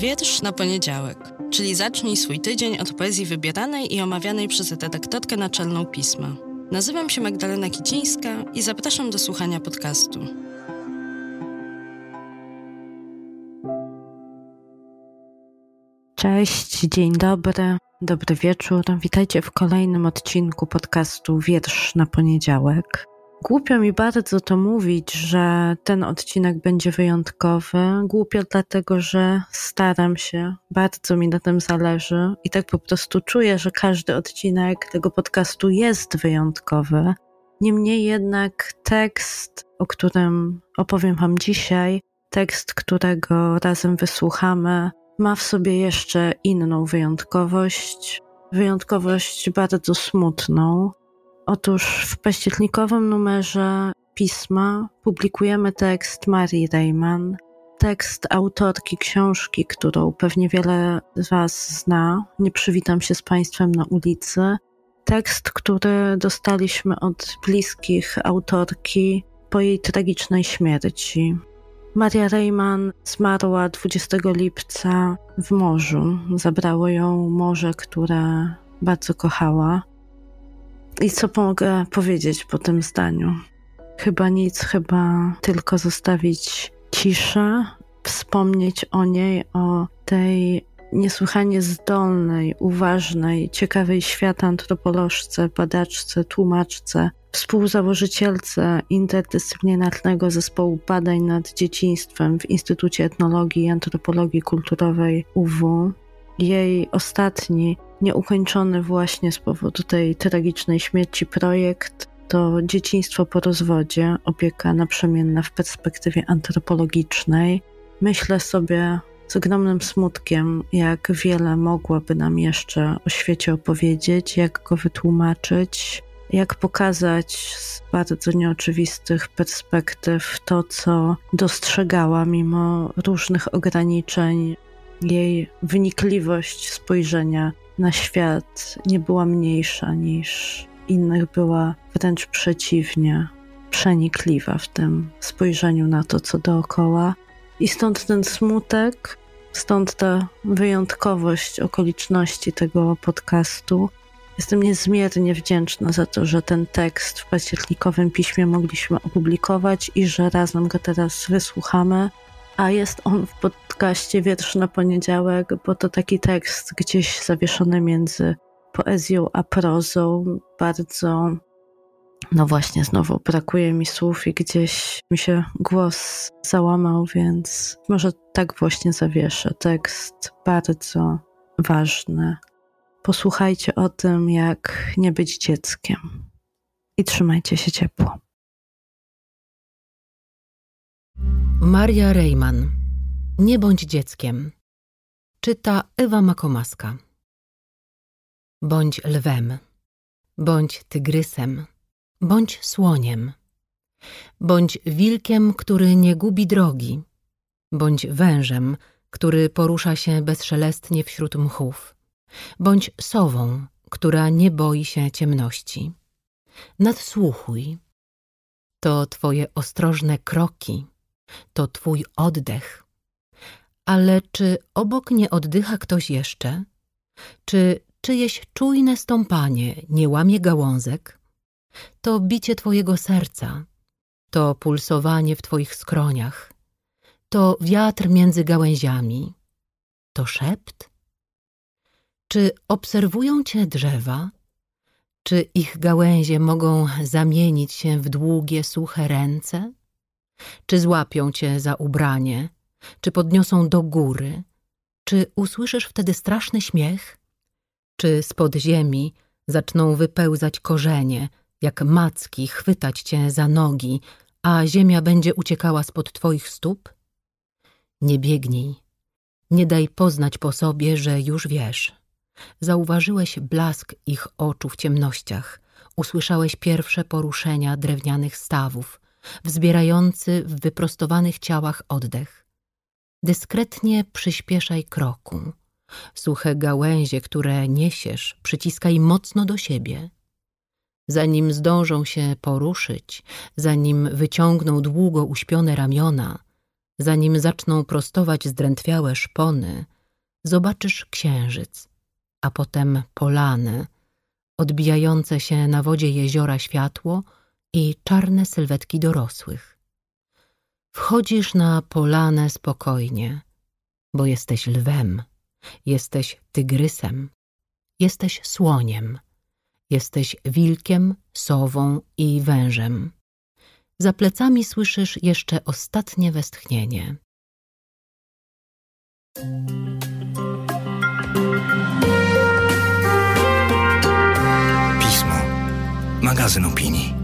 Wiersz na poniedziałek, czyli zacznij swój tydzień od poezji wybieranej i omawianej przez redaktorkę naczelną pisma. Nazywam się Magdalena Kicińska i zapraszam do słuchania podcastu. Cześć, dzień dobry, dobry wieczór. Witajcie w kolejnym odcinku podcastu Wiersz na poniedziałek. Głupio mi bardzo to mówić, że ten odcinek będzie wyjątkowy. Głupio dlatego, że staram się, bardzo mi na tym zależy i tak po prostu czuję, że każdy odcinek tego podcastu jest wyjątkowy. Niemniej jednak tekst, o którym opowiem Wam dzisiaj, tekst, którego razem wysłuchamy, ma w sobie jeszcze inną wyjątkowość. Wyjątkowość bardzo smutną, Otóż w październikowym numerze pisma publikujemy tekst Marii Reimann, tekst autorki książki, którą pewnie wiele z Was zna. Nie przywitam się z Państwem na ulicy. Tekst, który dostaliśmy od bliskich autorki po jej tragicznej śmierci. Maria Reimann zmarła 20 lipca w morzu. Zabrało ją morze, które bardzo kochała. I co mogę powiedzieć po tym zdaniu? Chyba nic, chyba tylko zostawić ciszę, wspomnieć o niej, o tej niesłychanie zdolnej, uważnej, ciekawej świata antropolożce, badaczce, tłumaczce, współzałożycielce interdyscyplinarnego zespołu badań nad dzieciństwem w Instytucie Etnologii i Antropologii Kulturowej UW. Jej ostatni nieukończony właśnie z powodu tej tragicznej śmierci projekt to dzieciństwo po rozwodzie, opieka naprzemienna w perspektywie antropologicznej. Myślę sobie z ogromnym smutkiem, jak wiele mogłaby nam jeszcze o świecie opowiedzieć, jak go wytłumaczyć, jak pokazać z bardzo nieoczywistych perspektyw to, co dostrzegała mimo różnych ograniczeń, jej wynikliwość spojrzenia na świat nie była mniejsza niż innych, była wręcz przeciwnie, przenikliwa w tym spojrzeniu na to, co dookoła. I stąd ten smutek, stąd ta wyjątkowość okoliczności tego podcastu. Jestem niezmiernie wdzięczna za to, że ten tekst w październikowym piśmie mogliśmy opublikować i że razem go teraz wysłuchamy a jest on w podcaście Wiersz na poniedziałek, bo to taki tekst gdzieś zawieszony między poezją a prozą, bardzo, no właśnie, znowu brakuje mi słów i gdzieś mi się głos załamał, więc może tak właśnie zawieszę. Tekst bardzo ważny. Posłuchajcie o tym, jak nie być dzieckiem i trzymajcie się ciepło. Maria Rejman. Nie bądź dzieckiem. Czyta Ewa Makomaska. Bądź lwem. Bądź tygrysem. Bądź słoniem. Bądź wilkiem, który nie gubi drogi. Bądź wężem, który porusza się bezszelestnie wśród mchów. Bądź sową, która nie boi się ciemności. Nadsłuchuj. To twoje ostrożne kroki to twój oddech. Ale czy obok nie oddycha ktoś jeszcze? Czy czyjeś czujne stąpanie nie łamie gałązek? To bicie twojego serca, to pulsowanie w twoich skroniach, to wiatr między gałęziami, to szept? Czy obserwują cię drzewa? Czy ich gałęzie mogą zamienić się w długie, suche ręce? Czy złapią cię za ubranie? Czy podniosą do góry? Czy usłyszysz wtedy straszny śmiech? Czy spod ziemi zaczną wypełzać korzenie, jak macki chwytać cię za nogi, a ziemia będzie uciekała spod twoich stóp? Nie biegnij, nie daj poznać po sobie, że już wiesz. Zauważyłeś blask ich oczu w ciemnościach, usłyszałeś pierwsze poruszenia drewnianych stawów, wzbierający w wyprostowanych ciałach oddech. Dyskretnie przyspieszaj kroku. Suche gałęzie, które niesiesz, przyciskaj mocno do siebie. Zanim zdążą się poruszyć, zanim wyciągną długo uśpione ramiona, Zanim zaczną prostować zdrętwiałe szpony, zobaczysz księżyc, a potem polany, odbijające się na wodzie jeziora światło i czarne sylwetki dorosłych. Wchodzisz na polanę spokojnie, bo jesteś lwem, jesteś tygrysem, jesteś słoniem, jesteś wilkiem, sową i wężem. Za plecami słyszysz jeszcze ostatnie westchnienie. Pismo. Magazyn opinii.